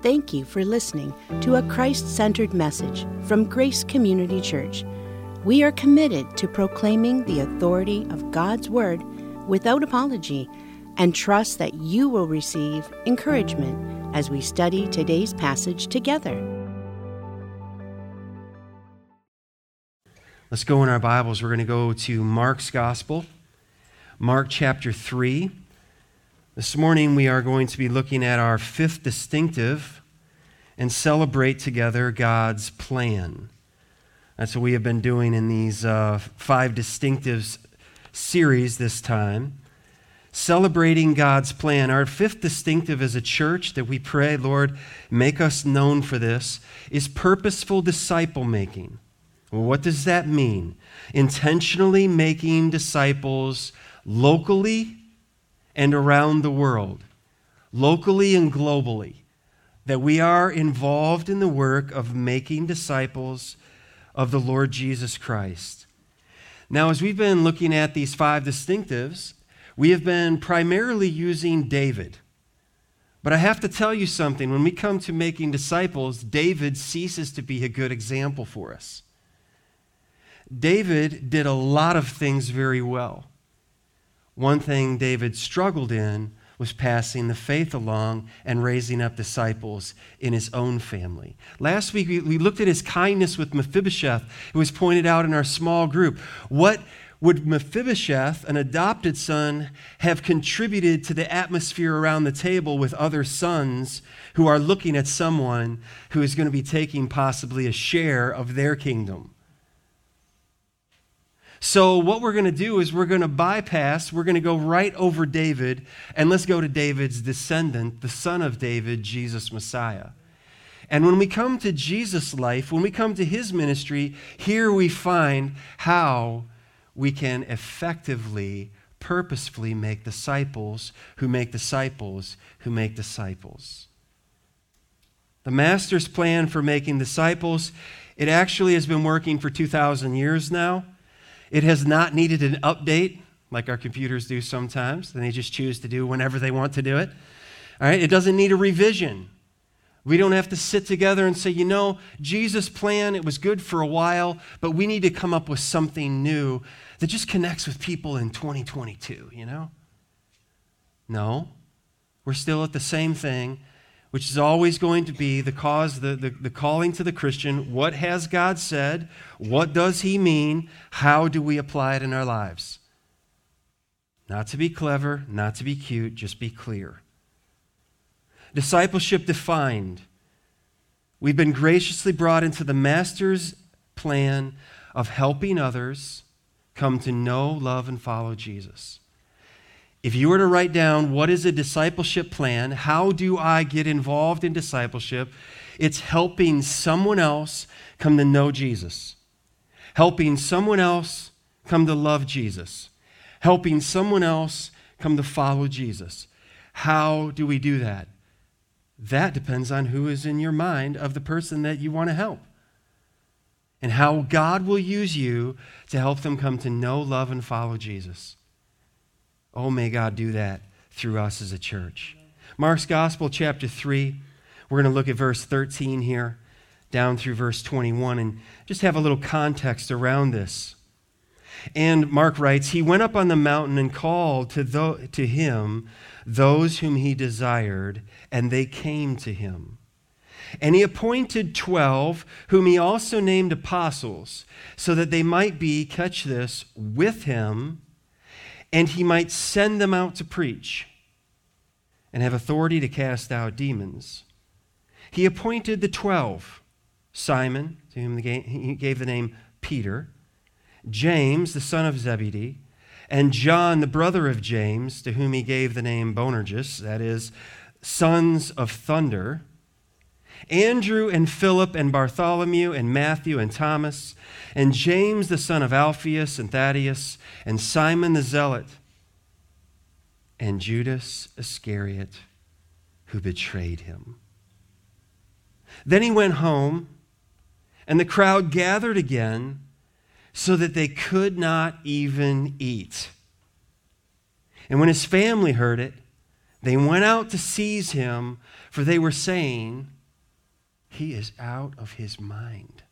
Thank you for listening to a Christ centered message from Grace Community Church. We are committed to proclaiming the authority of God's Word without apology and trust that you will receive encouragement as we study today's passage together. Let's go in our Bibles. We're going to go to Mark's Gospel, Mark chapter 3. This morning we are going to be looking at our fifth distinctive and celebrate together God's plan. That's what we have been doing in these uh, five distinctives series this time. Celebrating God's plan. Our fifth distinctive as a church that we pray, Lord, make us known for this, is purposeful disciple making. What does that mean? Intentionally making disciples locally and around the world, locally and globally, that we are involved in the work of making disciples of the Lord Jesus Christ. Now, as we've been looking at these five distinctives, we have been primarily using David. But I have to tell you something. When we come to making disciples, David ceases to be a good example for us. David did a lot of things very well. One thing David struggled in was passing the faith along and raising up disciples in his own family. Last week, we, looked at his kindness with Mephibosheth. It was pointed out in our small group. What would Mephibosheth, an adopted son, have contributed to the atmosphere around the table with other sons who are looking at someone who is going to be taking possibly a share of their kingdom? So, what we're going to do is we're going to bypass, we're going to go right over David, and let's go to David's descendant, the son of David, Jesus Messiah. And when we come to Jesus' life, when we come to his ministry, here we find how we can effectively, purposefully make disciples who make disciples who make disciples. The Master's plan for making disciples, it actually has been working for 2,000 years now. It has not needed an update like our computers do sometimes, and they just choose to do whenever they want to do it. All right, it doesn't need a revision. We don't have to sit together and say, you know, Jesus' plan, it was good for a while, but we need to come up with something new that just connects with people in 2022, you know? No, we're still at the same thing which is always going to be the cause, the, the, the, calling to the Christian. What has God said? What does He mean? How do we apply it in our lives? Not to be clever, not to be cute, just be clear. Discipleship defined. We've been graciously brought into the Master's plan of helping others come to know, love, and follow Jesus. If you were to write down what is a discipleship plan, how do I get involved in discipleship? It's helping someone else come to know Jesus, helping someone else come to love Jesus, helping someone else come to follow Jesus. How do we do that? That depends on who is in your mind of the person that you want to help and how God will use you to help them come to know, love, and follow Jesus. Oh, may God do that through us as a church. Mark's Gospel, chapter 3. We're going to look at verse 13 here, down through verse 21, and just have a little context around this. And Mark writes, He went up on the mountain and called to, to him those whom he desired, and they came to him. And he appointed twelve, whom he also named apostles, so that they might be, catch this, with him and he might send them out to preach and have authority to cast out demons. He appointed the twelve Simon, to whom he gave the name Peter, James, the son of Zebedee, and John, the brother of James, to whom he gave the name Boanerges, that is, sons of thunder. Andrew and Philip and Bartholomew and Matthew and Thomas, and James the son of Alphaeus and Thaddeus, and Simon the Zealot, and Judas Iscariot, who betrayed him. Then he went home, and the crowd gathered again so that they could not even eat. And when his family heard it, They went out to seize him, for they were saying, He is out of his mind.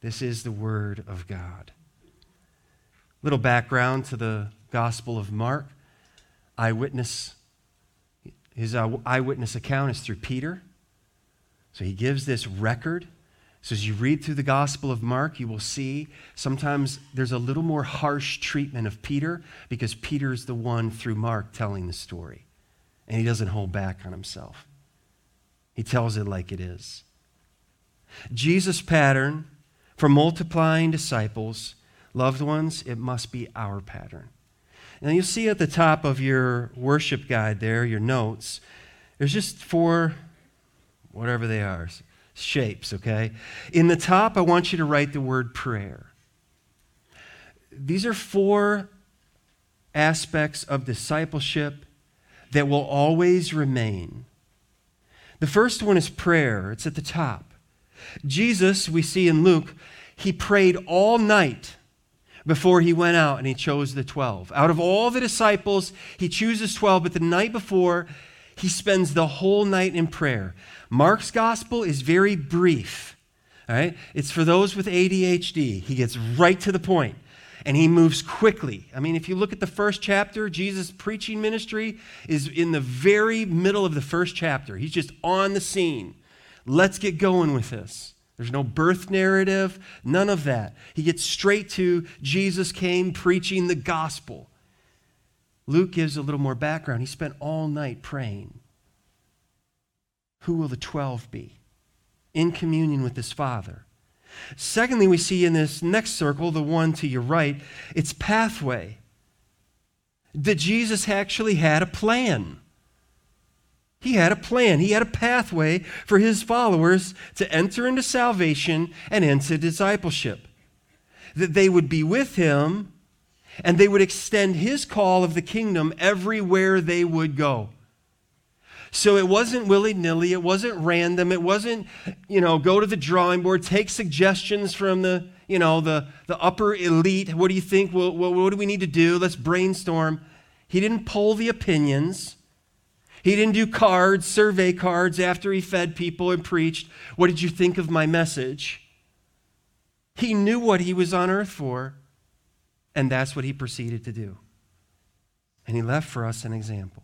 This is the word of God. Little background to the Gospel of Mark. Eyewitness, his uh, eyewitness account is through Peter. So he gives this record so, as you read through the Gospel of Mark, you will see sometimes there's a little more harsh treatment of Peter because Peter's the one through Mark telling the story. And he doesn't hold back on himself, he tells it like it is. Jesus' pattern for multiplying disciples, loved ones, it must be our pattern. Now you'll see at the top of your worship guide there, your notes, there's just four, whatever they are shapes, okay? In the top, I want you to write the word prayer. These are four aspects of discipleship that will always remain. The first one is prayer, it's at the top. Jesus, we see in Luke, he prayed all night before he went out and he chose the 12. Out of all the disciples, he chooses 12, but the night before, he spends the whole night in prayer. Mark's gospel is very brief. All right? It's for those with ADHD. He gets right to the point and he moves quickly. I mean, if you look at the first chapter, Jesus' preaching ministry is in the very middle of the first chapter. He's just on the scene. Let's get going with this. There's no birth narrative, none of that. He gets straight to Jesus came preaching the gospel. Luke gives a little more background. He spent all night praying. Who will the 12 be? In communion with his Father. Secondly, we see in this next circle, the one to your right, it's pathway. That Jesus actually had a plan. He had a plan. He had a pathway for his followers to enter into salvation and into discipleship. That they would be with him and they would extend his call of the kingdom everywhere they would go. So it wasn't willy nilly, it wasn't random, it wasn't, you know, go to the drawing board, take suggestions from the, you know, the, the upper elite. What do you think? What, what, what do we need to do? Let's brainstorm. He didn't poll the opinions. He didn't do cards, survey cards after he fed people and preached. What did you think of my message? He knew what he was on earth for. And that's what he proceeded to do. And he left for us an example.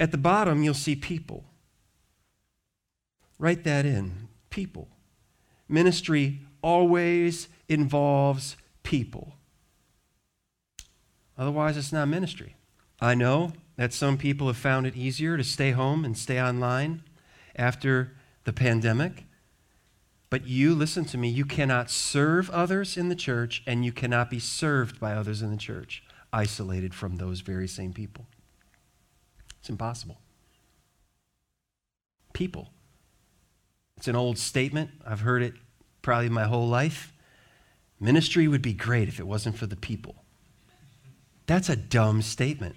At the bottom, you'll see people. Write that in people. Ministry always involves people. Otherwise, it's not ministry. I know that some people have found it easier to stay home and stay online after the pandemic. But you, listen to me, you cannot serve others in the church and you cannot be served by others in the church, isolated from those very same people. It's impossible. People. It's an old statement. I've heard it probably my whole life. Ministry would be great if it wasn't for the people. That's a dumb statement.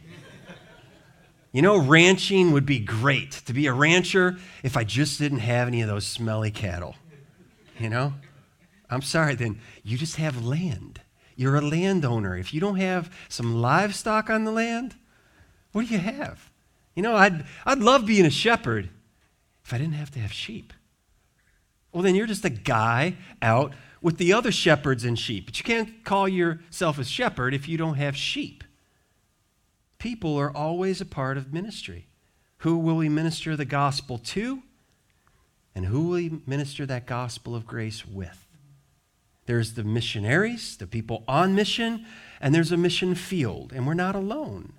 You know, ranching would be great to be a rancher if I just didn't have any of those smelly cattle. You know? I'm sorry, then you just have land. You're a landowner. If you don't have some livestock on the land, what do you have? You know, I'd, I'd love being a shepherd if I didn't have to have sheep. Well, then you're just a guy out with the other shepherds and sheep. But you can't call yourself a shepherd if you don't have sheep. People are always a part of ministry. Who will we minister the gospel to? And who will we minister that gospel of grace with? There's the missionaries, the people on mission, and there's a mission field, and we're not alone.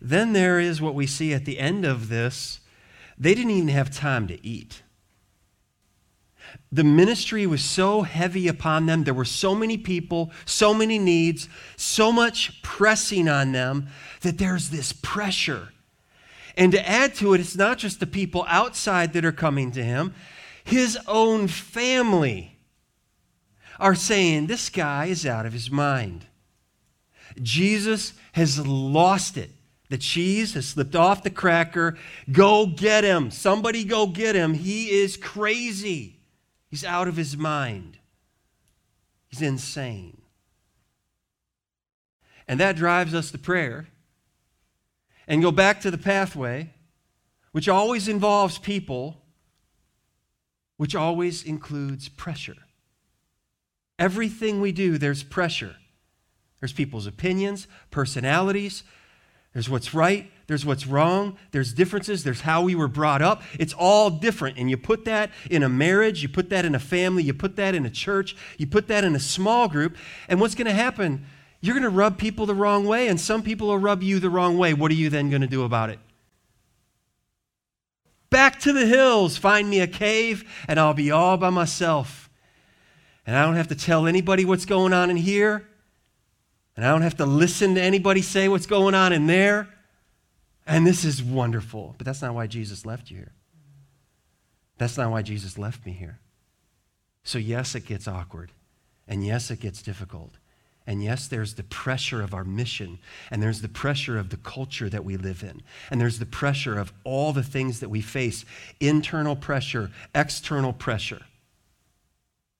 Then there is what we see at the end of this they didn't even have time to eat. The ministry was so heavy upon them. There were so many people, so many needs, so much pressing on them that there's this pressure and to add to it, it's not just the people outside that are coming to him, his own family are saying, This guy is out of his mind. Jesus has lost it. The cheese has slipped off the cracker. Go get him. Somebody go get him. He is crazy. He's out of his mind. He's insane. And that drives us to prayer. And go back to the pathway, which always involves people, which always includes pressure. Everything we do, there's pressure. There's people's opinions, personalities, there's what's right, there's what's wrong, there's differences, there's how we were brought up. It's all different. And you put that in a marriage, you put that in a family, you put that in a church, you put that in a small group. And what's going to happen? You're going to rub people the wrong way, and some people will rub you the wrong way. What are you then going to do about it? Back to the hills, find me a cave, and I'll be all by myself. And I don't have to tell anybody what's going on in here. And I don't have to listen to anybody say what's going on in there. And this is wonderful. But that's not why Jesus left you here. That's not why Jesus left me here. So, yes, it gets awkward. And yes, it gets difficult. And yes, there's the pressure of our mission, and there's the pressure of the culture that we live in, and there's the pressure of all the things that we face internal pressure, external pressure.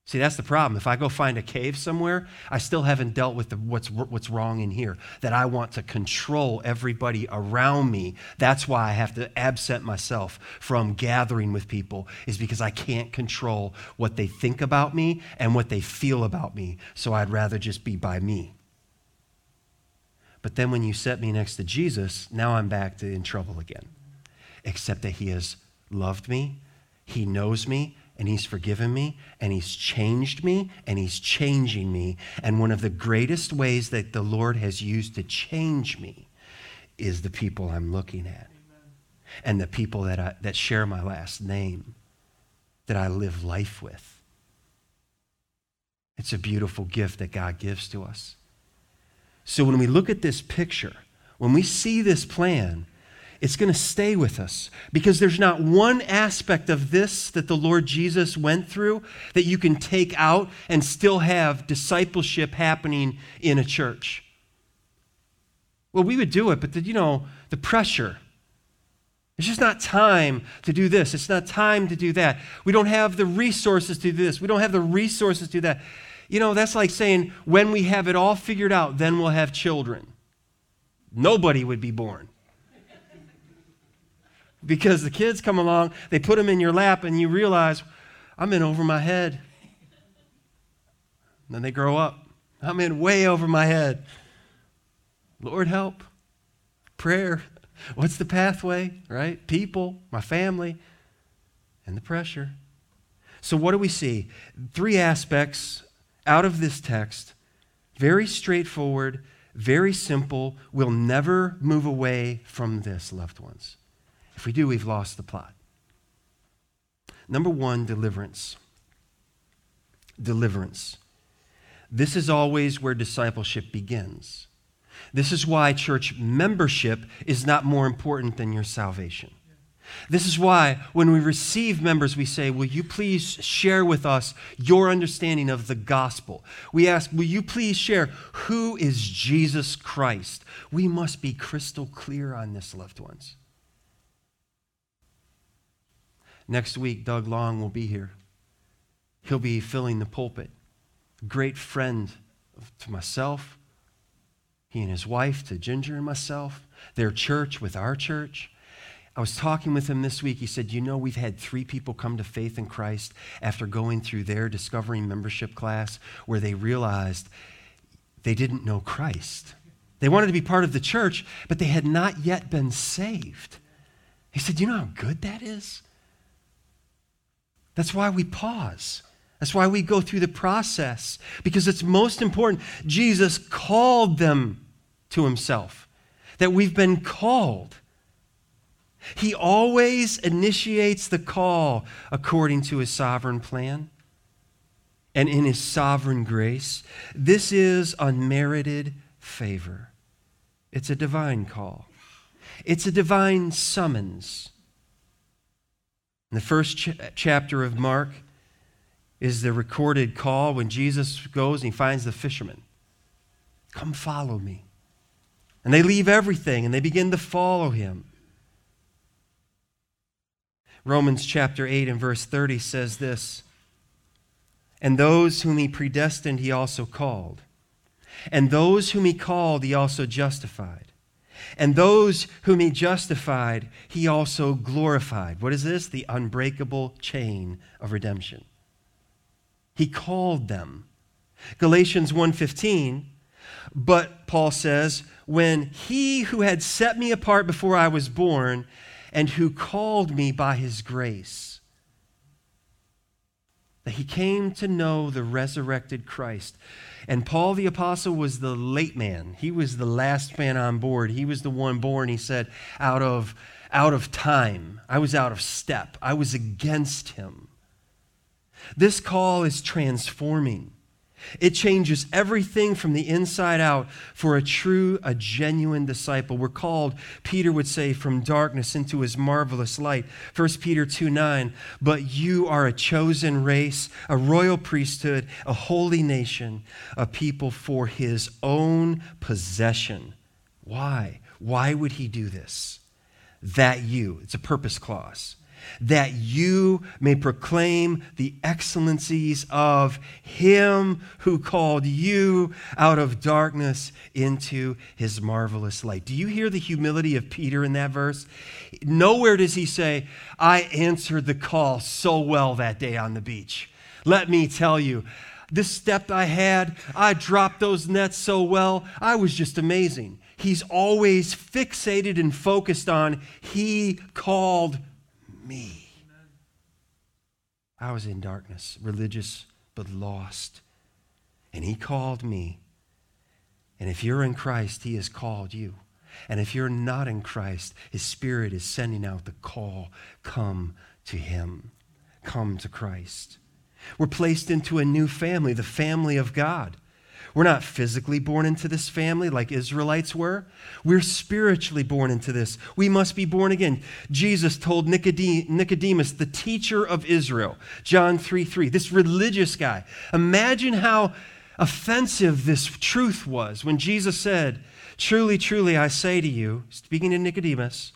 See, that's the problem. If I go find a cave somewhere, I still haven't dealt with the, what's, what's wrong in here. That I want to control everybody around me. That's why I have to absent myself from gathering with people, is because I can't control what they think about me and what they feel about me. So I'd rather just be by me. But then when you set me next to Jesus, now I'm back to in trouble again. Except that He has loved me, He knows me, and He's forgiven me, and He's changed me, and He's changing me. And one of the greatest ways that the Lord has used to change me is the people I'm looking at, Amen. and the people that, I, that share my last name, that I live life with. It's a beautiful gift that God gives to us. So when we look at this picture, when we see this plan, it's going to stay with us because there's not one aspect of this that the Lord Jesus went through that you can take out and still have discipleship happening in a church. Well, we would do it, but the, you know, the pressure. It's just not time to do this. It's not time to do that. We don't have the resources to do this. We don't have the resources to do that. You know, that's like saying when we have it all figured out, then we'll have children. Nobody would be born because the kids come along, they put them in your lap, and you realize, I'm in over my head. And then they grow up. I'm in way over my head. Lord, help. Prayer. What's the pathway, right? People, my family, and the pressure. So, what do we see? Three aspects out of this text. Very straightforward, very simple. We'll never move away from this, loved ones. If we do, we've lost the plot. Number one, deliverance. Deliverance. This is always where discipleship begins. This is why church membership is not more important than your salvation. This is why when we receive members, we say, Will you please share with us your understanding of the gospel? We ask, Will you please share who is Jesus Christ? We must be crystal clear on this, loved ones. Next week, Doug Long will be here. He'll be filling the pulpit. Great friend to myself, he and his wife, to Ginger and myself, their church with our church. I was talking with him this week. He said, You know, we've had three people come to faith in Christ after going through their discovering membership class where they realized they didn't know Christ. They wanted to be part of the church, but they had not yet been saved. He said, You know how good that is? That's why we pause. That's why we go through the process, because it's most important. Jesus called them to himself, that we've been called. He always initiates the call according to his sovereign plan and in his sovereign grace. This is unmerited favor. It's a divine call, it's a divine summons. The first ch- chapter of Mark is the recorded call when Jesus goes and he finds the fishermen. Come follow me. And they leave everything and they begin to follow him. Romans chapter 8 and verse 30 says this And those whom he predestined, he also called. And those whom he called, he also justified. And those whom he justified, he also glorified. What is this? The unbreakable chain of redemption. He called them. Galatians 1:15, but Paul says, when he who had set me apart before I was born and who called me by his grace that he came to know the resurrected Christ. And Paul the Apostle was the late man. He was the last man on board. He was the one born, he said, out of, out of time. I was out of step. I was against him. This call is transforming. It changes everything from the inside out for a true, a genuine disciple. We're called, Peter would say, from darkness into his marvelous light. 1 Peter 2 9. But you are a chosen race, a royal priesthood, a holy nation, a people for his own possession. Why? Why would he do this? That you, it's a purpose clause that you may proclaim the excellencies of him who called you out of darkness into his marvelous light. Do you hear the humility of Peter in that verse? Nowhere does he say, I answered the call so well that day on the beach. Let me tell you, this step I had, I dropped those nets so well, I was just amazing. He's always fixated and focused on, He called me. I was in darkness, religious but lost. And He called me. And if you're in Christ, He has called you. And if you're not in Christ, His Spirit is sending out the call come to Him, come to Christ. We're placed into a new family, the family of God. We're not physically born into this family like Israelites were. We're spiritually born into this. We must be born again. Jesus told Nicodemus, the teacher of Israel, John 3 3, this religious guy. Imagine how offensive this truth was when Jesus said, Truly, truly, I say to you, speaking to Nicodemus,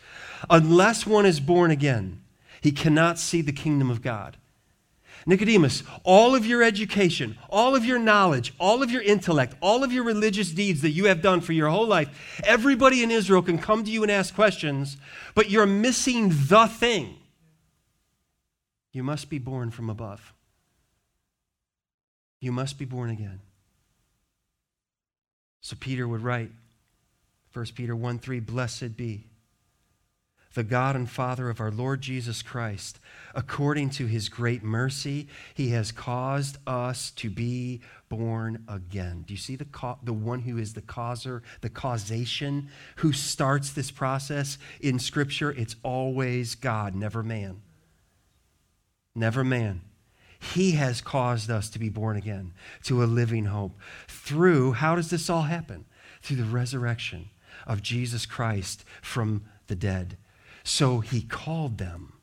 unless one is born again, he cannot see the kingdom of God. Nicodemus, all of your education, all of your knowledge, all of your intellect, all of your religious deeds that you have done for your whole life, everybody in Israel can come to you and ask questions, but you're missing the thing. You must be born from above. You must be born again. So Peter would write, 1 Peter 1 3, Blessed be the God and Father of our Lord Jesus Christ, according to his great mercy, he has caused us to be born again. Do you see the, the one who is the causer, the causation, who starts this process in Scripture? It's always God, never man. Never man. He has caused us to be born again to a living hope. Through, how does this all happen? Through the resurrection of Jesus Christ from the dead. So he called them.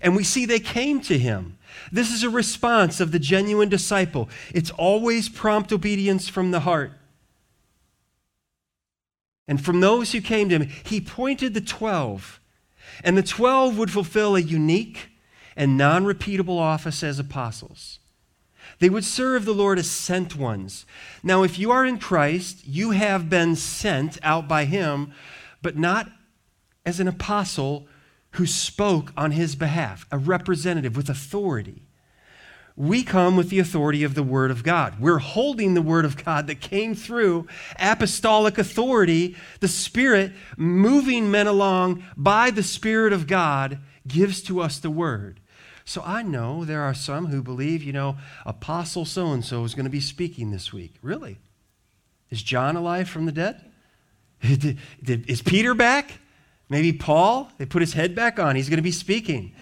And we see they came to him. This is a response of the genuine disciple. It's always prompt obedience from the heart. And from those who came to him, he pointed the 12. And the 12 would fulfill a unique and non repeatable office as apostles. They would serve the Lord as sent ones. Now, if you are in Christ, you have been sent out by him, but not as an apostle who spoke on his behalf, a representative with authority. We come with the authority of the Word of God. We're holding the Word of God that came through apostolic authority. The Spirit, moving men along by the Spirit of God, gives to us the Word. So I know there are some who believe, you know, Apostle so and so is going to be speaking this week. Really? Is John alive from the dead? Is Peter back? Maybe Paul, they put his head back on. He's going to be speaking.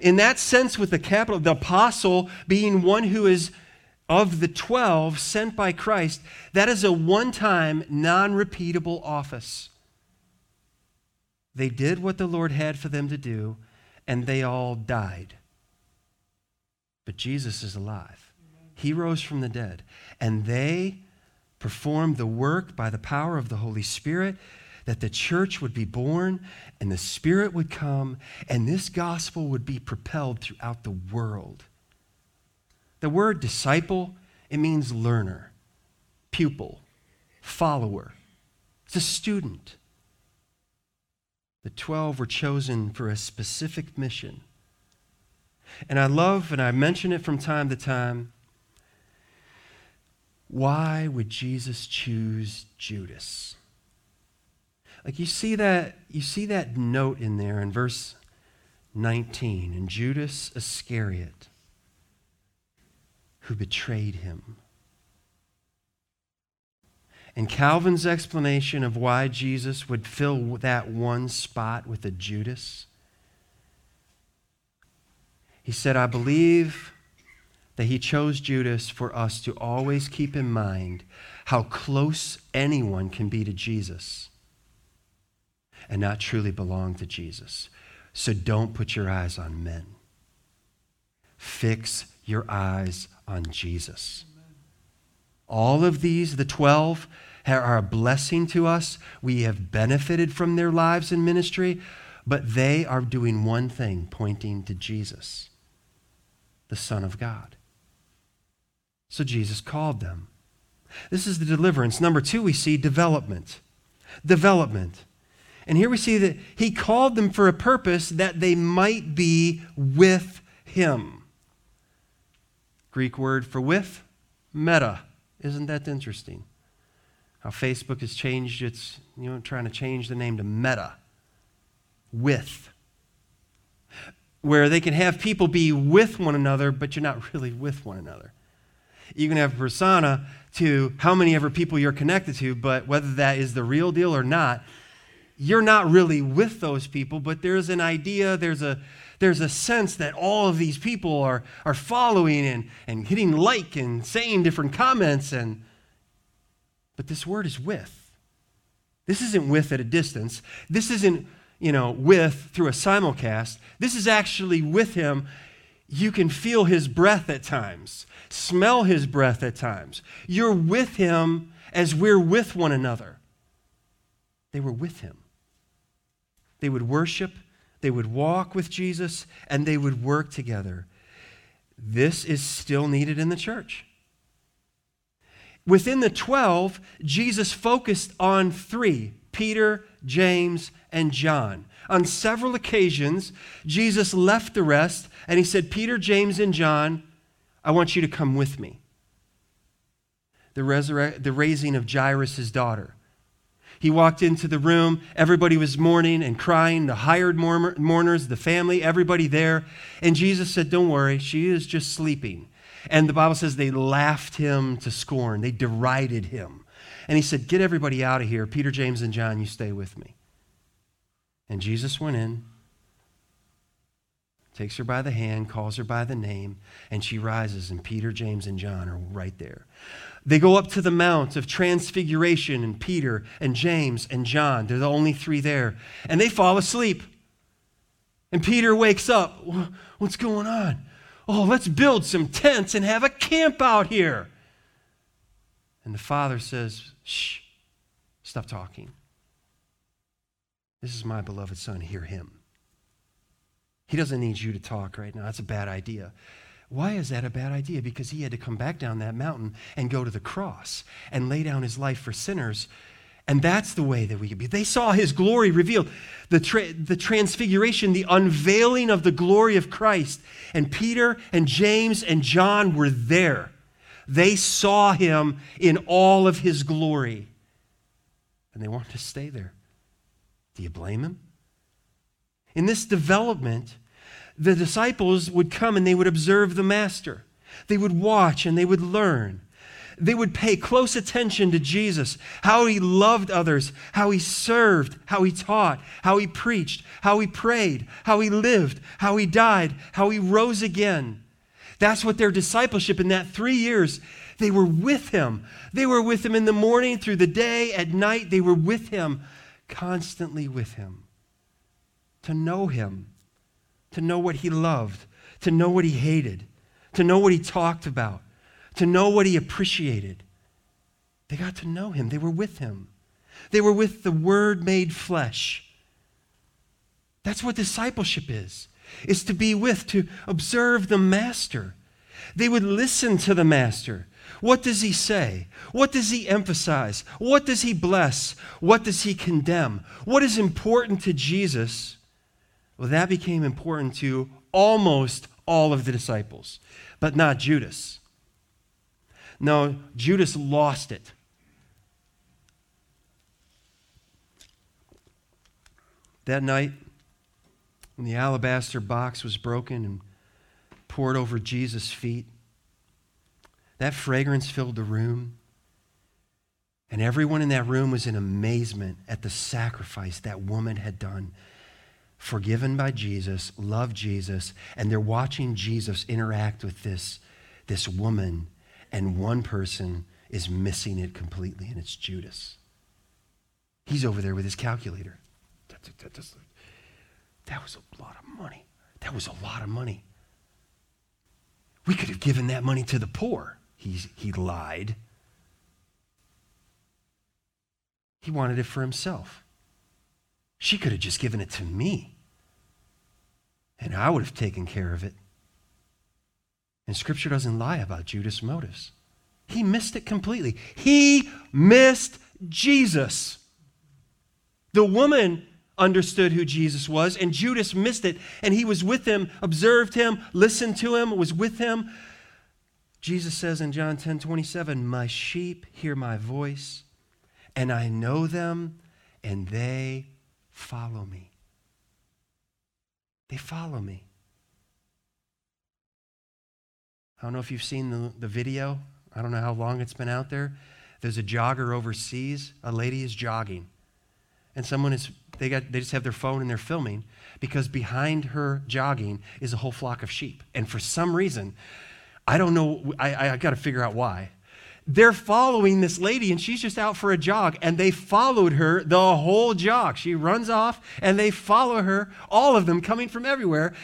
In that sense, with the capital, the apostle being one who is of the 12 sent by Christ, that is a one time, non repeatable office. They did what the Lord had for them to do, and they all died. But Jesus is alive. He rose from the dead, and they performed the work by the power of the Holy Spirit that the church would be born and the Spirit would come and this gospel would be propelled throughout the world. The word disciple, it means learner, pupil. follower, it's a student. The 12 were chosen for a specific mission. And I love, and I mention it from time to time, why would Jesus choose Judas? Like you see that you see that note in there in verse 19 and Judas Iscariot who betrayed him. And Calvin's explanation of why Jesus would fill that one spot with a Judas, he said, I believe that he chose Judas for us to always keep in mind how close anyone can be to Jesus and not truly belong to Jesus. So don't put your eyes on men. Fix your eyes on Jesus. All of these, the 12, are a blessing to us. We have benefited from their lives and ministry, but they are doing one thing pointing to Jesus, the Son of God. So Jesus called them. This is the deliverance. Number two, we see development. Development. And here we see that he called them for a purpose that they might be with him. Greek word for with, meta. Isn't that interesting? How Facebook has changed its, you know, trying to change the name to meta. With. Where they can have people be with one another, but you're not really with one another. You can have a persona to how many ever people you're connected to, but whether that is the real deal or not, you're not really with those people, but there's an idea, there's a there's a sense that all of these people are, are following and, and hitting like and saying different comments. And, but this word is with. This isn't with at a distance. This isn't, you know, with through a simulcast. This is actually with him. You can feel his breath at times, smell his breath at times. You're with him as we're with one another. They were with him. They would worship they would walk with Jesus, and they would work together. This is still needed in the church. Within the 12, Jesus focused on three Peter, James, and John. On several occasions, Jesus left the rest and he said, Peter, James, and John, I want you to come with me. The, resurre- the raising of Jairus' daughter. He walked into the room. Everybody was mourning and crying, the hired mourners, the family, everybody there. And Jesus said, Don't worry, she is just sleeping. And the Bible says they laughed him to scorn, they derided him. And he said, Get everybody out of here. Peter, James, and John, you stay with me. And Jesus went in, takes her by the hand, calls her by the name, and she rises, and Peter, James, and John are right there. They go up to the Mount of Transfiguration, and Peter and James and John, they're the only three there, and they fall asleep. And Peter wakes up. What's going on? Oh, let's build some tents and have a camp out here. And the father says, Shh, stop talking. This is my beloved son, hear him. He doesn't need you to talk right now. That's a bad idea. Why is that a bad idea? Because he had to come back down that mountain and go to the cross and lay down his life for sinners. And that's the way that we could be. They saw his glory revealed, the, tra- the transfiguration, the unveiling of the glory of Christ. And Peter and James and John were there. They saw him in all of his glory. And they wanted to stay there. Do you blame him? In this development, the disciples would come and they would observe the master. They would watch and they would learn. They would pay close attention to Jesus, how he loved others, how he served, how he taught, how he preached, how he prayed, how he lived, how he died, how he rose again. That's what their discipleship in that three years, they were with him. They were with him in the morning, through the day, at night. They were with him, constantly with him, to know him to know what he loved, to know what he hated, to know what he talked about, to know what he appreciated. They got to know him. They were with him. They were with the Word made flesh. That's what discipleship is. Is to be with, to observe the master. They would listen to the master. What does he say? What does he emphasize? What does he bless? What does he condemn? What is important to Jesus? Well, that became important to almost all of the disciples, but not Judas. No, Judas lost it. That night, when the alabaster box was broken and poured over Jesus' feet, that fragrance filled the room. And everyone in that room was in amazement at the sacrifice that woman had done. Forgiven by Jesus, love Jesus, and they're watching Jesus interact with this, this woman, and one person is missing it completely, and it's Judas. He's over there with his calculator. That was a lot of money. That was a lot of money. We could have given that money to the poor. He's, he lied. He wanted it for himself. She could have just given it to me, and I would have taken care of it. And Scripture doesn't lie about Judas' motives. He missed it completely. He missed Jesus. The woman understood who Jesus was, and Judas missed it, and he was with him, observed him, listened to him, was with him. Jesus says in John 10 27, My sheep hear my voice, and I know them, and they follow me. They follow me. I don't know if you've seen the, the video. I don't know how long it's been out there. There's a jogger overseas. A lady is jogging. And someone is they, got, they just have their phone and they're filming because behind her jogging is a whole flock of sheep. And for some reason, I don't know, I, I got to figure out why. They're following this lady and she's just out for a jog and they followed her the whole jog. She runs off and they follow her, all of them coming from everywhere,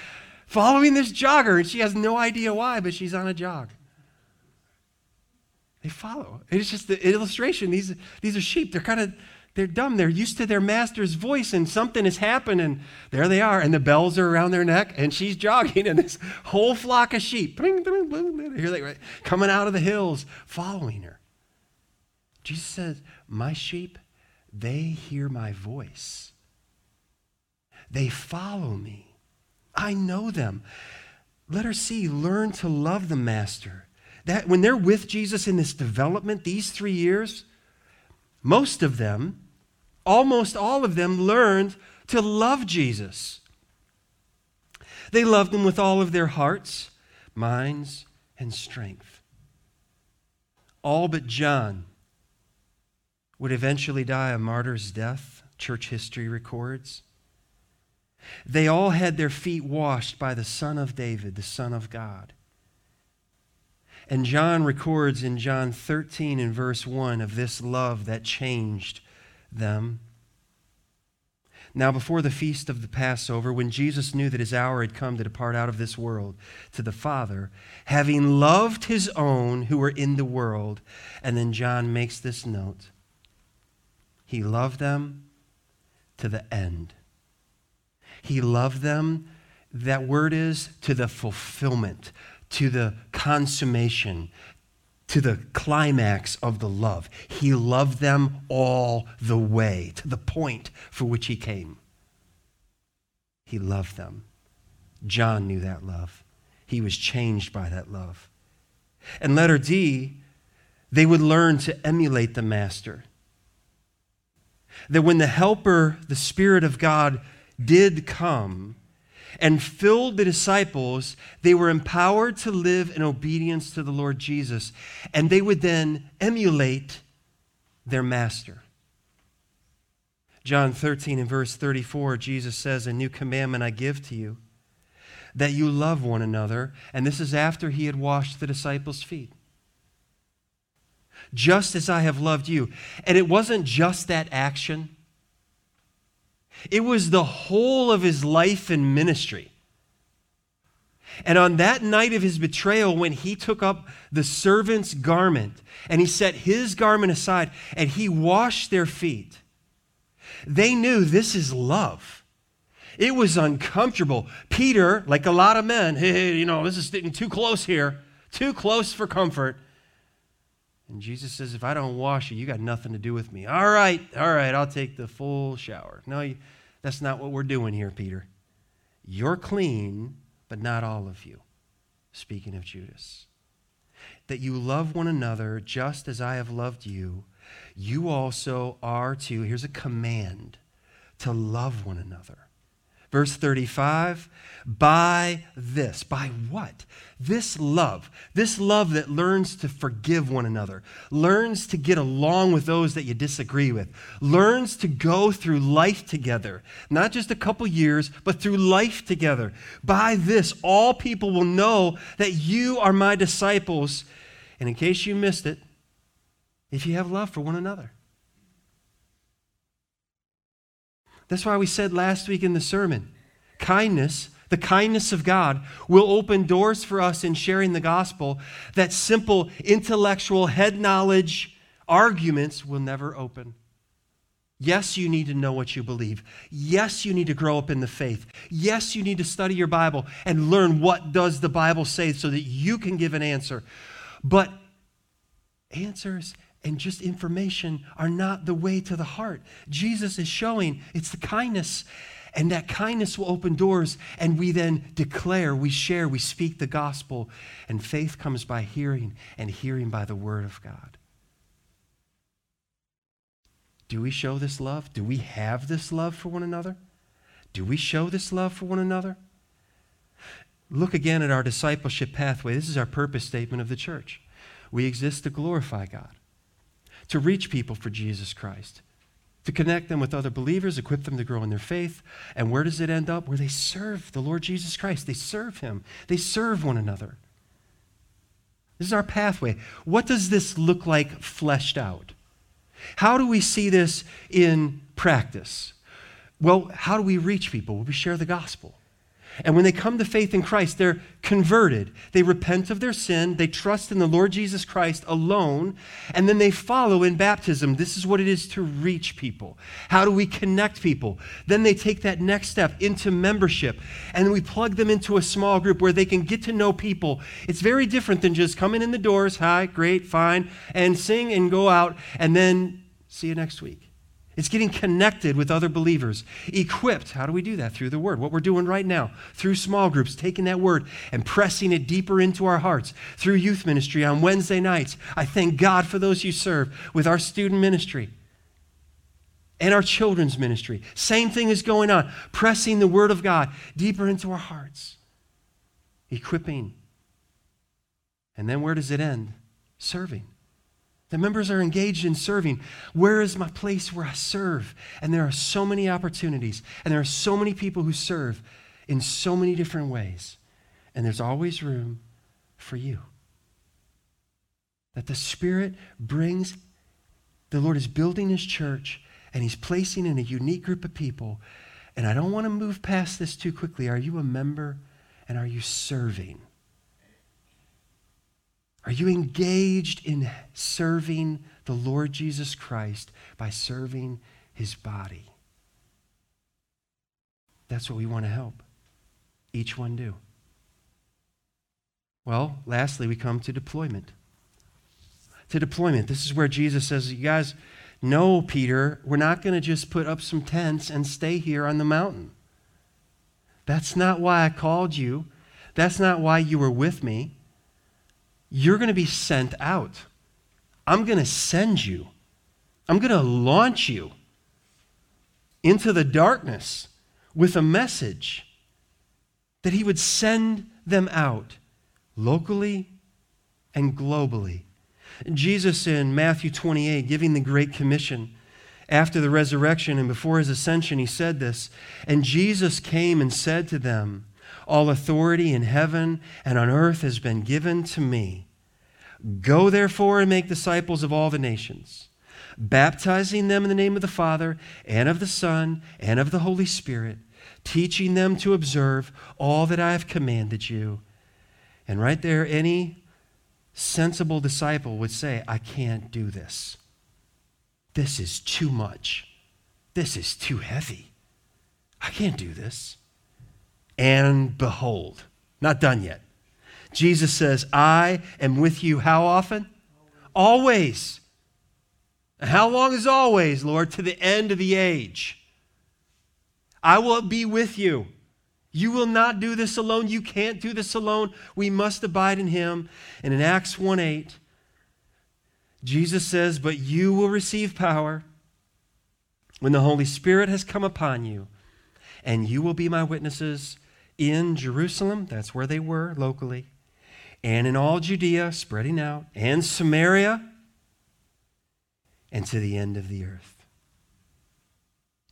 following this jogger and she has no idea why, but she's on a jog. They follow. It's just the illustration. These, these are sheep. They're kind of they're dumb. They're used to their master's voice, and something has happened, and there they are, and the bells are around their neck, and she's jogging, and this whole flock of sheep here they coming out of the hills, following her. Jesus says, My sheep, they hear my voice. They follow me. I know them. Let her see, learn to love the master. That when they're with Jesus in this development, these three years, most of them, almost all of them, learned to love Jesus. They loved him with all of their hearts, minds, and strength. All but John would eventually die a martyr's death, church history records. They all had their feet washed by the Son of David, the Son of God. And John records in John 13 and verse 1 of this love that changed them. Now, before the feast of the Passover, when Jesus knew that his hour had come to depart out of this world to the Father, having loved his own who were in the world, and then John makes this note He loved them to the end. He loved them, that word is, to the fulfillment, to the consummation, to the climax of the love. He loved them all the way to the point for which he came. He loved them. John knew that love. He was changed by that love. And letter D, they would learn to emulate the Master. That when the Helper, the Spirit of God, did come, and filled the disciples, they were empowered to live in obedience to the Lord Jesus. And they would then emulate their master. John 13 and verse 34, Jesus says, A new commandment I give to you, that you love one another. And this is after he had washed the disciples' feet. Just as I have loved you. And it wasn't just that action. It was the whole of his life and ministry. And on that night of his betrayal, when he took up the servant's garment and he set his garment aside and he washed their feet, they knew this is love. It was uncomfortable. Peter, like a lot of men, hey, you know, this is getting too close here, too close for comfort. And Jesus says, If I don't wash you, you got nothing to do with me. All right, all right, I'll take the full shower. No, that's not what we're doing here, Peter. You're clean, but not all of you. Speaking of Judas. That you love one another just as I have loved you, you also are to, here's a command, to love one another. Verse 35 by this. By what? This love. This love that learns to forgive one another, learns to get along with those that you disagree with, learns to go through life together, not just a couple years, but through life together. By this, all people will know that you are my disciples. And in case you missed it, if you have love for one another. That's why we said last week in the sermon kindness, the kindness of God, will open doors for us in sharing the gospel that simple intellectual head knowledge arguments will never open. Yes, you need to know what you believe. Yes, you need to grow up in the faith. Yes, you need to study your Bible and learn what does the Bible say so that you can give an answer. But answers and just information are not the way to the heart. Jesus is showing it's the kindness, and that kindness will open doors, and we then declare, we share, we speak the gospel, and faith comes by hearing, and hearing by the word of God. Do we show this love? Do we have this love for one another? Do we show this love for one another? Look again at our discipleship pathway. This is our purpose statement of the church. We exist to glorify God to reach people for Jesus Christ, to connect them with other believers, equip them to grow in their faith. And where does it end up? Where they serve the Lord Jesus Christ. They serve Him, they serve one another. This is our pathway. What does this look like fleshed out? How do we see this in practice? Well, how do we reach people? Well, we share the gospel. And when they come to faith in Christ, they're converted. They repent of their sin, they trust in the Lord Jesus Christ alone, and then they follow in baptism. This is what it is to reach people. How do we connect people? Then they take that next step into membership, and we plug them into a small group where they can get to know people. It's very different than just coming in the doors, hi, great, fine, and sing and go out, and then see you next week. It's getting connected with other believers, equipped. How do we do that? Through the Word. What we're doing right now, through small groups, taking that Word and pressing it deeper into our hearts, through youth ministry on Wednesday nights. I thank God for those you serve with our student ministry and our children's ministry. Same thing is going on, pressing the Word of God deeper into our hearts, equipping. And then where does it end? Serving. The members are engaged in serving. Where is my place where I serve? And there are so many opportunities, and there are so many people who serve in so many different ways. And there's always room for you. That the Spirit brings, the Lord is building His church, and He's placing in a unique group of people. And I don't want to move past this too quickly. Are you a member and are you serving? Are you engaged in serving the Lord Jesus Christ by serving his body? That's what we want to help each one do. Well, lastly, we come to deployment. To deployment. This is where Jesus says, You guys, no, Peter, we're not going to just put up some tents and stay here on the mountain. That's not why I called you. That's not why you were with me you're going to be sent out. I'm going to send you. I'm going to launch you into the darkness with a message that he would send them out locally and globally. Jesus in Matthew 28, giving the Great Commission after the resurrection and before his ascension, he said this And Jesus came and said to them, all authority in heaven and on earth has been given to me. Go therefore and make disciples of all the nations, baptizing them in the name of the Father and of the Son and of the Holy Spirit, teaching them to observe all that I have commanded you. And right there, any sensible disciple would say, I can't do this. This is too much. This is too heavy. I can't do this. And behold, not done yet. Jesus says, I am with you how often? always. How long is always, Lord? To the end of the age. I will be with you. You will not do this alone. You can't do this alone. We must abide in him. And in Acts 1 8, Jesus says, But you will receive power when the Holy Spirit has come upon you, and you will be my witnesses in Jerusalem, that's where they were locally, and in all Judea, spreading out, and Samaria, and to the end of the earth.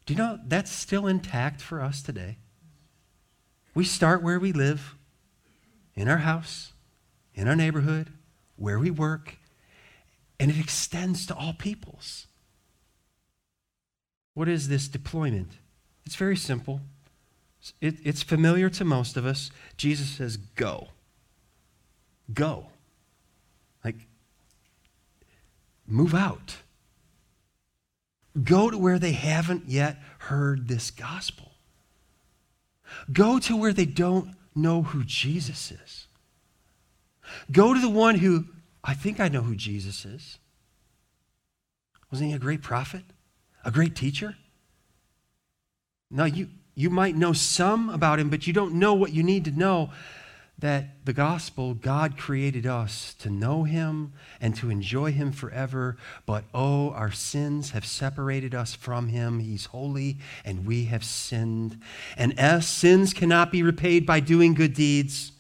Do you know that's still intact for us today? We start where we live, in our house, in our neighborhood, where we work, and it extends to all peoples. What is this deployment? It's very simple. It, it's familiar to most of us. Jesus says, Go. Go. Like, move out. Go to where they haven't yet heard this gospel. Go to where they don't know who Jesus is. Go to the one who, I think I know who Jesus is. Wasn't he a great prophet? A great teacher? No, you, you might know some about him, but you don't know what you need to know that the gospel, God created us to know him and to enjoy him forever. But oh, our sins have separated us from him. He's holy and we have sinned. And S, sins cannot be repaid by doing good deeds.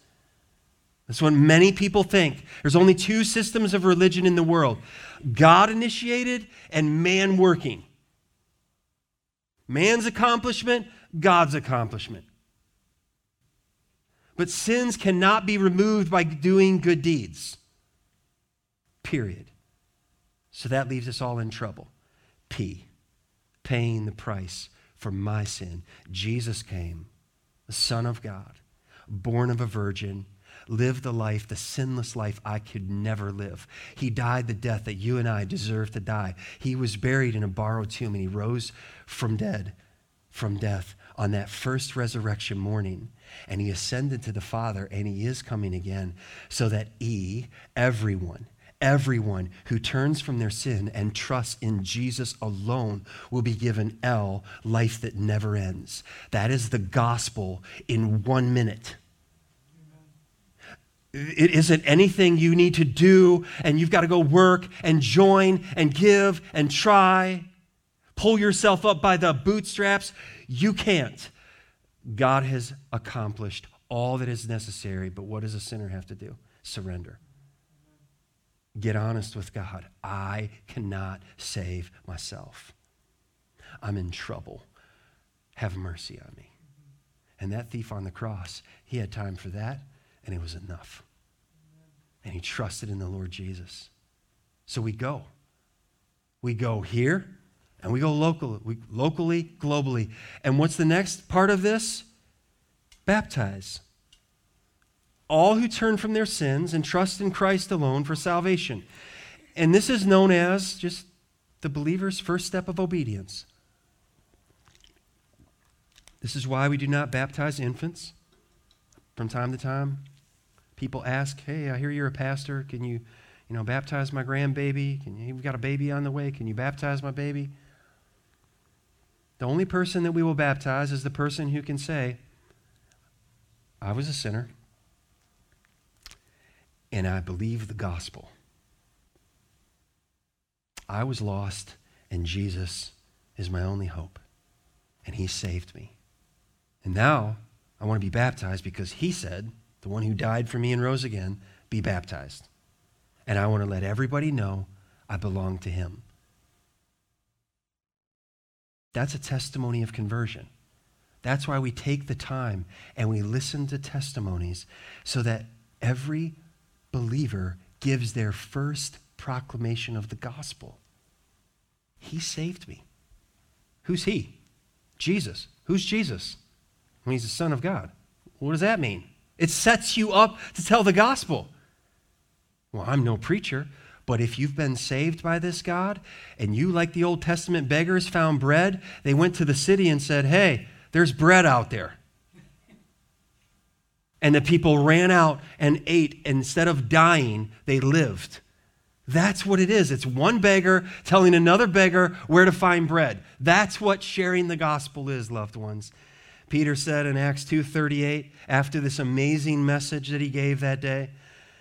That's what many people think. There's only two systems of religion in the world God initiated and man working. Man's accomplishment, God's accomplishment. But sins cannot be removed by doing good deeds. Period. So that leaves us all in trouble. P, paying the price for my sin. Jesus came, the Son of God, born of a virgin, lived the life, the sinless life I could never live. He died the death that you and I deserve to die. He was buried in a borrowed tomb and he rose from dead, from death on that first resurrection morning and he ascended to the Father, and he is coming again, so that E, everyone, everyone who turns from their sin and trusts in Jesus alone will be given L, life that never ends. That is the gospel in one minute. It isn't anything you need to do and you've got to go work and join and give and try. Pull yourself up by the bootstraps. You can't. God has accomplished all that is necessary, but what does a sinner have to do? Surrender. Get honest with God. I cannot save myself. I'm in trouble. Have mercy on me. And that thief on the cross, he had time for that, and it was enough. And he trusted in the Lord Jesus. So we go. We go here and we go local, we, locally, globally. And what's the next part of this? Baptize. All who turn from their sins and trust in Christ alone for salvation. And this is known as just the believer's first step of obedience. This is why we do not baptize infants. From time to time, people ask, "Hey, I hear you're a pastor. Can you, you know, baptize my grandbaby? Can you? We've got a baby on the way. Can you baptize my baby?" The only person that we will baptize is the person who can say, I was a sinner, and I believe the gospel. I was lost, and Jesus is my only hope, and He saved me. And now I want to be baptized because He said, the one who died for me and rose again, be baptized. And I want to let everybody know I belong to Him. That's a testimony of conversion. That's why we take the time and we listen to testimonies so that every believer gives their first proclamation of the gospel. He saved me. Who's he? Jesus. Who's Jesus? He's the Son of God. What does that mean? It sets you up to tell the gospel. Well, I'm no preacher. But if you've been saved by this God and you, like the Old Testament beggars, found bread, they went to the city and said, Hey, there's bread out there. And the people ran out and ate. Instead of dying, they lived. That's what it is. It's one beggar telling another beggar where to find bread. That's what sharing the gospel is, loved ones. Peter said in Acts 2:38 after this amazing message that he gave that day,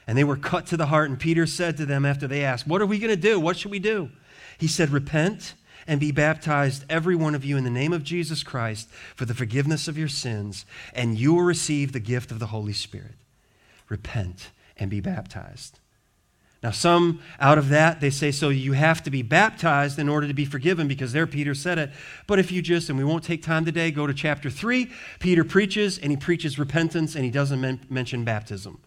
and they were cut to the heart and Peter said to them after they asked, "What are we going to do? What should we do?" He said, "Repent and be baptized every one of you in the name of Jesus Christ for the forgiveness of your sins, and you will receive the gift of the Holy Spirit." Repent and be baptized. Now, some out of that, they say, so you have to be baptized in order to be forgiven because there Peter said it. But if you just, and we won't take time today, go to chapter 3, Peter preaches and he preaches repentance and he doesn't men- mention baptism.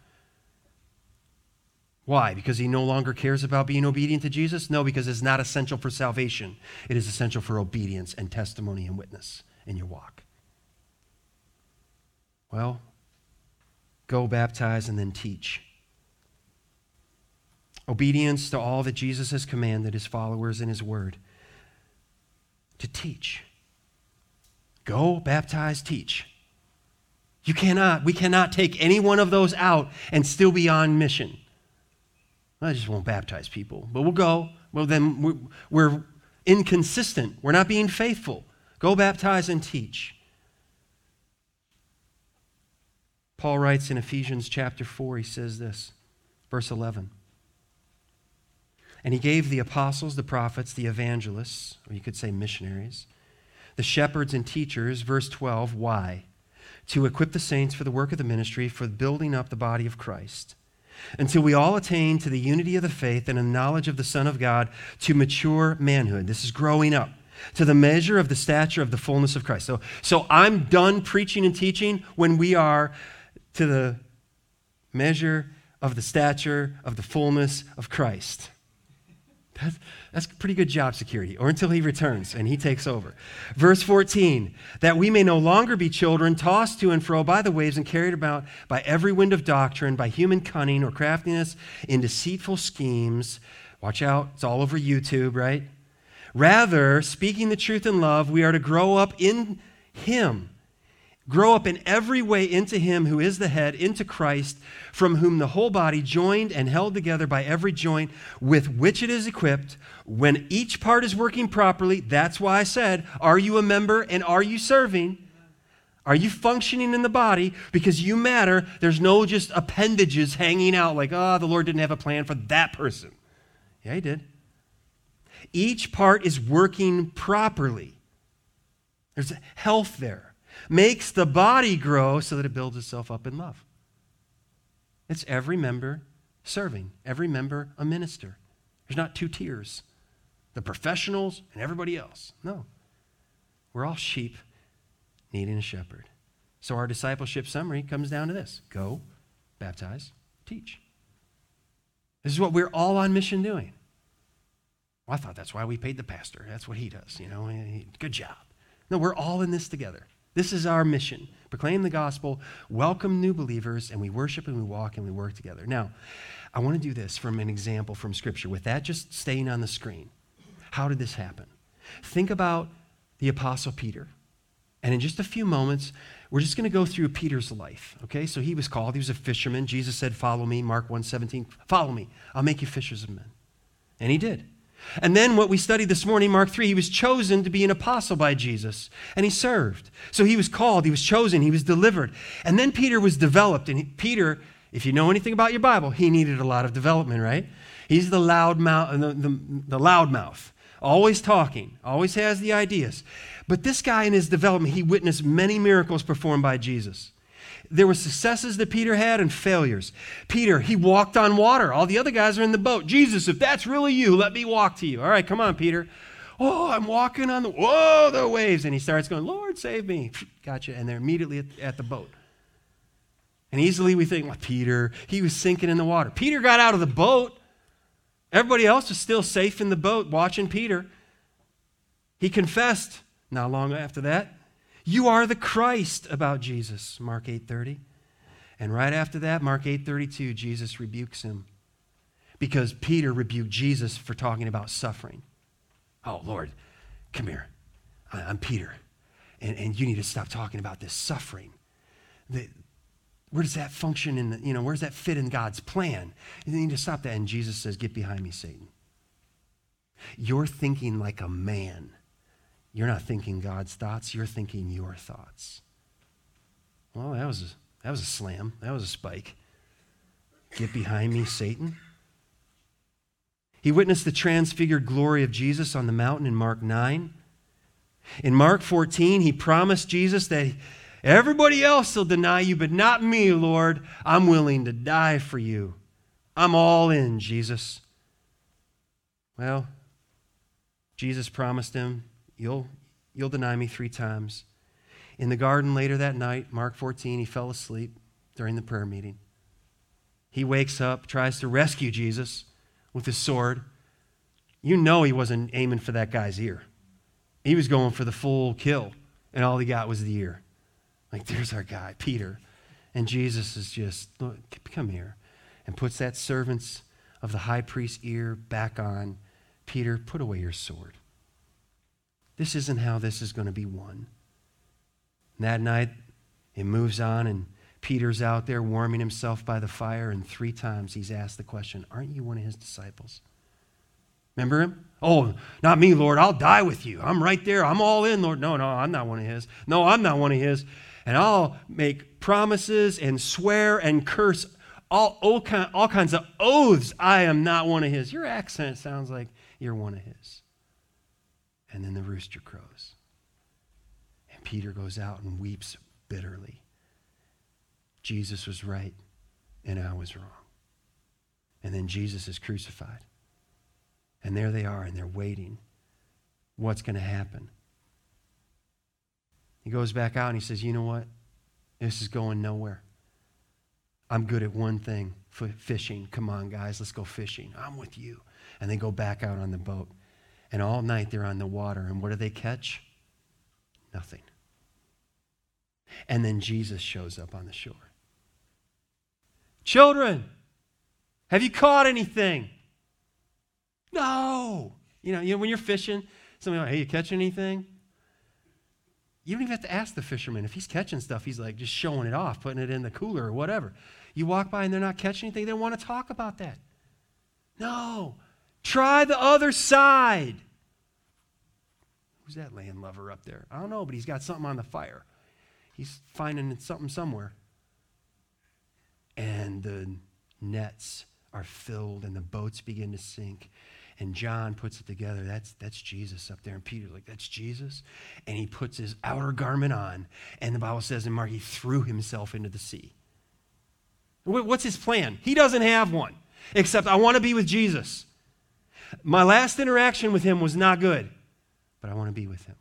Why? Because he no longer cares about being obedient to Jesus? No, because it's not essential for salvation. It is essential for obedience and testimony and witness in your walk. Well, go baptize and then teach. Obedience to all that Jesus has commanded his followers in his word. To teach. Go, baptize, teach. You cannot, we cannot take any one of those out and still be on mission. I just won't baptize people, but we'll go. Well, then we're, inconsistent. We're not being faithful. Go baptize and teach. Paul writes in Ephesians chapter 4, he says this, verse 11. And he gave the apostles, the prophets, the evangelists, or you could say missionaries, the shepherds and teachers, verse 12, why? To equip the saints for the work of the ministry, for building up the body of Christ, until we all attain to the unity of the faith and a knowledge of the Son of God, to mature manhood. This is growing up. To the measure of the stature of the fullness of Christ. So, so I'm done preaching and teaching when we are to the measure of the stature of the fullness of Christ. That's, that's pretty good job security, or until he returns and he takes over. Verse 14, that we may no longer be children tossed to and fro by the waves and carried about by every wind of doctrine, by human cunning or craftiness in deceitful schemes. Watch out, it's all over YouTube, right? Rather, speaking the truth in love, we are to grow up in him Grow up in every way into Him who is the head, into Christ, from whom the whole body, joined and held together by every joint with which it is equipped, when each part is working properly, that's why I said, Are you a member and are you serving? Are you functioning in the body? Because you matter. There's no just appendages hanging out like, oh, the Lord didn't have a plan for that person. Yeah, He did. Each part is working properly. There's health there makes the body grow so that it builds itself up in love. It's every member serving, every member a minister. There's not two tiers the professionals and everybody else. No. We're all sheep needing a shepherd. So our discipleship summary comes down to this go, baptize, teach. This is what we're all on mission doing. Well, I thought that's why we paid the pastor. That's what he does, you know. Good job. No, we're all in this together. This is our mission proclaim the gospel, welcome new believers, and we worship and we walk and we work together. Now, I want to do this from an example from Scripture. With that just staying on the screen, how did this happen? Think about the Apostle Peter. And in just a few moments, we're just going to go through Peter's life. Okay? So he was called, he was a fisherman. Jesus said, Follow me, Mark 1 17. Follow me. I'll make you fishers of men. And he did. And then what we studied this morning, Mark 3, he was chosen to be an apostle by Jesus, and he served. So he was called, he was chosen, he was delivered. And then Peter was developed, and he, Peter, if you know anything about your Bible, he needed a lot of development, right? He's the loud mouth, the, the, the loud mouth, always talking, always has the ideas. But this guy in his development, he witnessed many miracles performed by Jesus there were successes that Peter had and failures. Peter, he walked on water. All the other guys are in the boat. Jesus, if that's really you, let me walk to you. All right, come on, Peter. Oh, I'm walking on the whoa, the waves. And he starts going, Lord, save me. Gotcha. And they're immediately at, at the boat. And easily we think, well, Peter, he was sinking in the water. Peter got out of the boat. Everybody else was still safe in the boat watching Peter. He confessed not long after that. You are the Christ about Jesus, Mark 8:30. And right after that, Mark 8:32, Jesus rebukes him. Because Peter rebuked Jesus for talking about suffering. Oh, Lord, come here. I'm Peter. And, and you need to stop talking about this suffering. The, where does that function in the, you know, where does that fit in God's plan? You need to stop that. And Jesus says, Get behind me, Satan. You're thinking like a man. You're not thinking God's thoughts, you're thinking your thoughts. Well, that was a, that was a slam. That was a spike. Get behind me, Satan. He witnessed the transfigured glory of Jesus on the mountain in Mark 9. In Mark 14, he promised Jesus that everybody else will deny you, but not me, Lord. I'm willing to die for you. I'm all in, Jesus. Well, Jesus promised him, You'll, you'll deny me three times. In the garden later that night, Mark 14, he fell asleep during the prayer meeting. He wakes up, tries to rescue Jesus with his sword. You know he wasn't aiming for that guy's ear. He was going for the full kill, and all he got was the ear. Like, there's our guy, Peter. And Jesus is just, come here, and puts that servant's of the high priest's ear back on. Peter, put away your sword. This isn't how this is going to be won. And that night, it moves on, and Peter's out there warming himself by the fire, and three times he's asked the question Aren't you one of his disciples? Remember him? Oh, not me, Lord. I'll die with you. I'm right there. I'm all in, Lord. No, no, I'm not one of his. No, I'm not one of his. And I'll make promises and swear and curse all, all, all kinds of oaths. I am not one of his. Your accent sounds like you're one of his. And then the rooster crows. And Peter goes out and weeps bitterly. Jesus was right, and I was wrong. And then Jesus is crucified. And there they are, and they're waiting. What's going to happen? He goes back out and he says, You know what? This is going nowhere. I'm good at one thing fishing. Come on, guys, let's go fishing. I'm with you. And they go back out on the boat. And all night they're on the water. And what do they catch? Nothing. And then Jesus shows up on the shore. Children, have you caught anything? No. You know, you know when you're fishing, somebody like, hey, you catch anything? You don't even have to ask the fisherman. If he's catching stuff, he's like just showing it off, putting it in the cooler or whatever. You walk by and they're not catching anything, they want to talk about that. No. Try the other side. Who's that land lover up there? I don't know, but he's got something on the fire. He's finding something somewhere. And the nets are filled and the boats begin to sink. And John puts it together. That's, that's Jesus up there. And Peter's like, that's Jesus? And he puts his outer garment on. And the Bible says in Mark, he threw himself into the sea. What's his plan? He doesn't have one, except I want to be with Jesus. My last interaction with him was not good, but I want to be with him.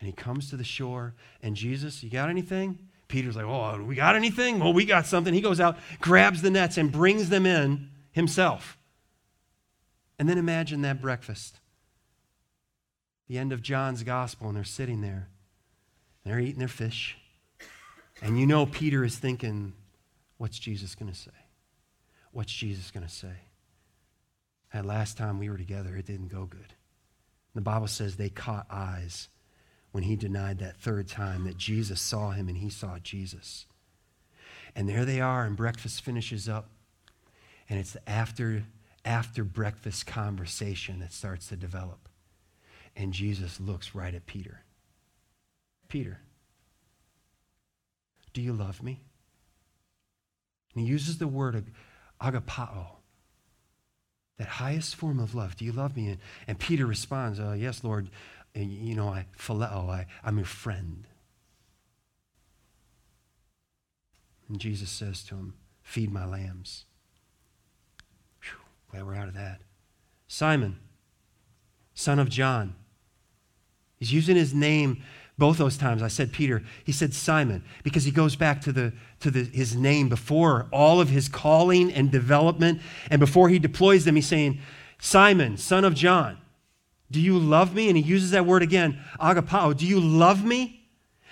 And he comes to the shore, and Jesus, you got anything? Peter's like, Oh, we got anything? Well, we got something. He goes out, grabs the nets, and brings them in himself. And then imagine that breakfast. The end of John's gospel, and they're sitting there. They're eating their fish. And you know Peter is thinking, What's Jesus going to say? What's Jesus going to say? That last time we were together, it didn't go good. The Bible says they caught eyes when he denied that third time that Jesus saw him and he saw Jesus. And there they are, and breakfast finishes up. And it's the after, after breakfast conversation that starts to develop. And Jesus looks right at Peter. Peter, do you love me? And he uses the word agapao, that highest form of love. Do you love me? And, and Peter responds, uh, Yes, Lord. And, you know, I phileo, I, I'm your friend. And Jesus says to him, Feed my lambs. Whew, glad we're out of that. Simon, son of John. He's using his name both those times I said Peter, he said Simon, because he goes back to, the, to the, his name before all of his calling and development. And before he deploys them, he's saying, Simon, son of John, do you love me? And he uses that word again, agapao. Do you love me?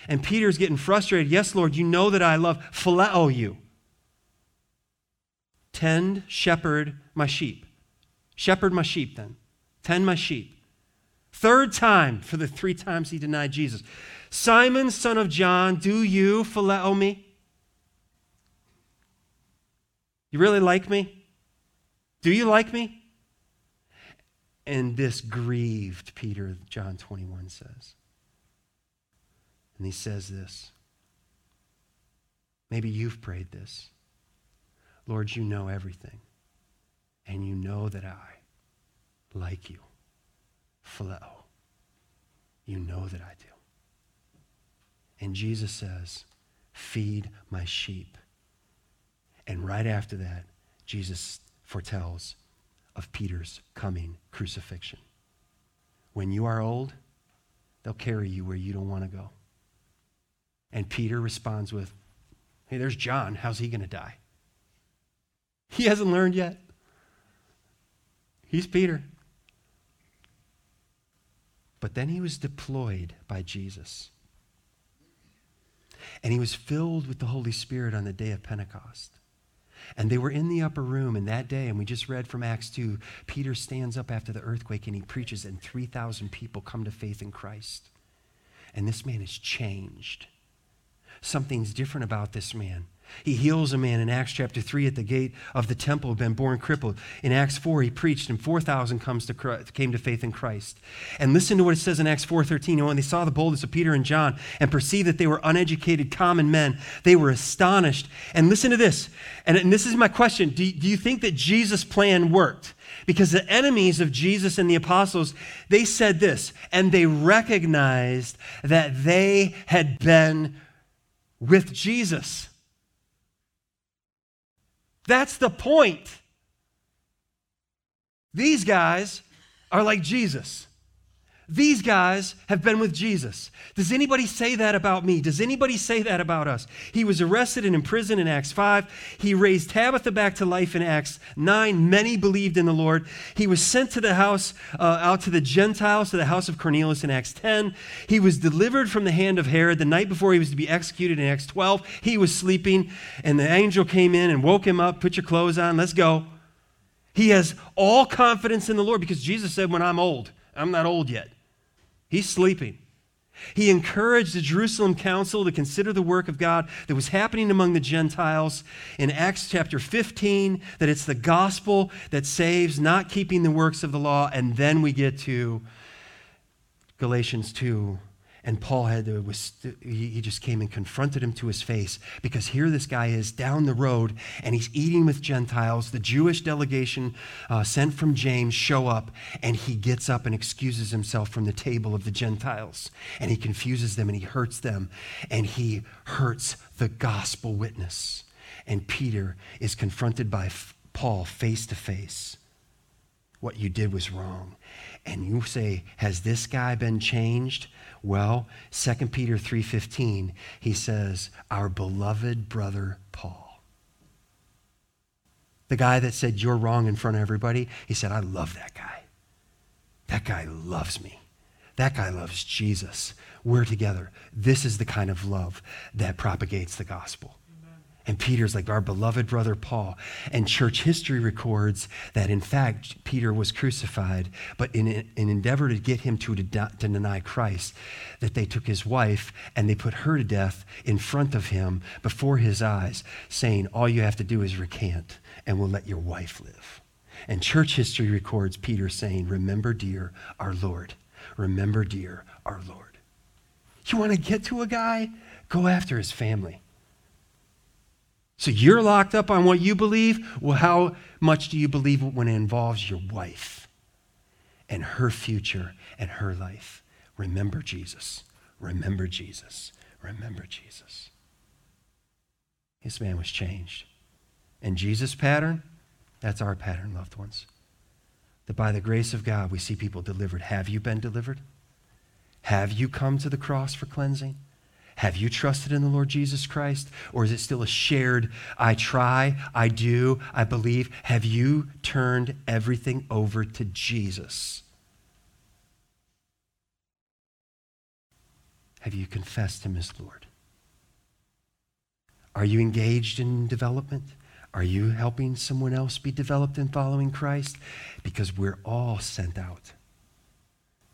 And Peter's getting frustrated. Yes, Lord, you know that I love phileo you. Tend, shepherd my sheep. Shepherd my sheep then. Tend my sheep. Third time for the three times he denied Jesus. Simon, son of John, do you phileo me? You really like me? Do you like me? And this grieved Peter, John 21 says. And he says this. Maybe you've prayed this. Lord, you know everything. And you know that I like you. Phileo. You know that I do. And Jesus says, Feed my sheep. And right after that, Jesus foretells of Peter's coming crucifixion. When you are old, they'll carry you where you don't want to go. And Peter responds with, Hey, there's John. How's he going to die? He hasn't learned yet. He's Peter. But then he was deployed by Jesus. And he was filled with the Holy Spirit on the day of Pentecost. And they were in the upper room, and that day, and we just read from Acts 2, Peter stands up after the earthquake and he preaches, and 3,000 people come to faith in Christ. And this man is changed. Something's different about this man. He heals a man in Acts chapter 3 at the gate of the temple, been born crippled. In Acts 4, he preached, and 4,000 comes to came to faith in Christ. And listen to what it says in Acts 4.13. And when they saw the boldness of Peter and John and perceived that they were uneducated common men, they were astonished. And listen to this. And, and this is my question. Do, do you think that Jesus' plan worked? Because the enemies of Jesus and the apostles, they said this, and they recognized that they had been with Jesus. That's the point. These guys are like Jesus. These guys have been with Jesus. Does anybody say that about me? Does anybody say that about us? He was arrested and imprisoned in Acts 5. He raised Tabitha back to life in Acts 9. Many believed in the Lord. He was sent to the house, uh, out to the Gentiles, to the house of Cornelius in Acts 10. He was delivered from the hand of Herod the night before he was to be executed in Acts 12. He was sleeping, and the angel came in and woke him up. Put your clothes on, let's go. He has all confidence in the Lord because Jesus said, When I'm old, I'm not old yet. He's sleeping. He encouraged the Jerusalem council to consider the work of God that was happening among the Gentiles in Acts chapter 15, that it's the gospel that saves, not keeping the works of the law. And then we get to Galatians 2, and Paul had to, was, he just came and confronted him to his face because here this guy is down the road and he's eating with Gentiles. The Jewish delegation uh, sent from James show up and he gets up and excuses himself from the table of the Gentiles. And he confuses them and he hurts them and he hurts the gospel witness. And Peter is confronted by Paul face to face. What you did was wrong. And you say, Has this guy been changed? Well, 2 Peter 3:15, he says, "Our beloved brother Paul." The guy that said you're wrong in front of everybody, he said, "I love that guy. That guy loves me. That guy loves Jesus. We're together. This is the kind of love that propagates the gospel." And Peter's like our beloved brother Paul. And church history records that, in fact, Peter was crucified, but in an endeavor to get him to, to deny Christ, that they took his wife and they put her to death in front of him before his eyes, saying, All you have to do is recant, and we'll let your wife live. And church history records Peter saying, Remember, dear, our Lord. Remember, dear, our Lord. You want to get to a guy? Go after his family. So you're locked up on what you believe? Well, how much do you believe when it involves your wife and her future and her life? Remember Jesus. Remember Jesus. Remember Jesus. This man was changed. And Jesus' pattern, that's our pattern, loved ones. That by the grace of God, we see people delivered. Have you been delivered? Have you come to the cross for cleansing? Have you trusted in the Lord Jesus Christ? Or is it still a shared, I try, I do, I believe? Have you turned everything over to Jesus? Have you confessed Him as Lord? Are you engaged in development? Are you helping someone else be developed in following Christ? Because we're all sent out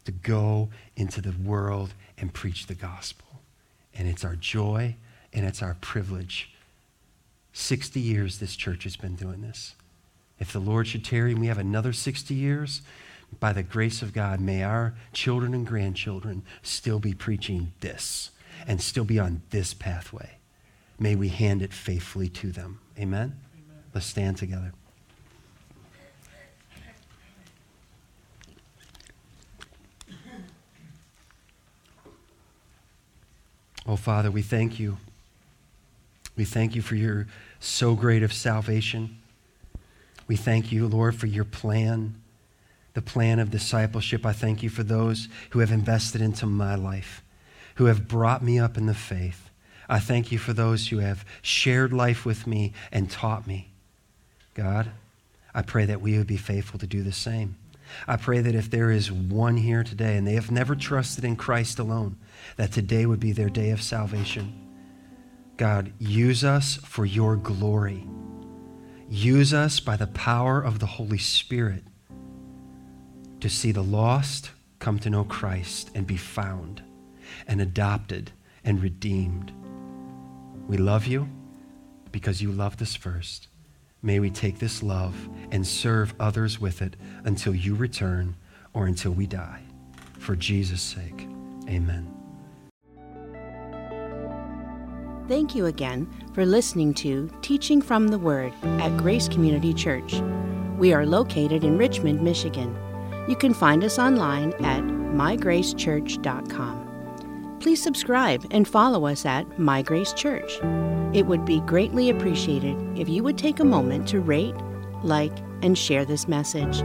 to go into the world and preach the gospel. And it's our joy and it's our privilege 60 years this church has been doing this. If the Lord should tarry and we have another 60 years, by the grace of God, may our children and grandchildren still be preaching this and still be on this pathway. May we hand it faithfully to them. Amen? Amen. Let's stand together. Oh, Father, we thank you. We thank you for your so great of salvation. We thank you, Lord, for your plan, the plan of discipleship. I thank you for those who have invested into my life, who have brought me up in the faith. I thank you for those who have shared life with me and taught me. God, I pray that we would be faithful to do the same. I pray that if there is one here today and they have never trusted in Christ alone, that today would be their day of salvation. God, use us for your glory. Use us by the power of the Holy Spirit to see the lost come to know Christ and be found and adopted and redeemed. We love you because you loved us first. May we take this love and serve others with it until you return or until we die. For Jesus' sake, amen. Thank you again for listening to Teaching from the Word at Grace Community Church. We are located in Richmond, Michigan. You can find us online at mygracechurch.com. Please subscribe and follow us at My Grace Church. It would be greatly appreciated if you would take a moment to rate, like, and share this message.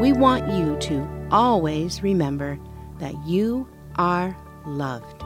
We want you to always remember that you are loved.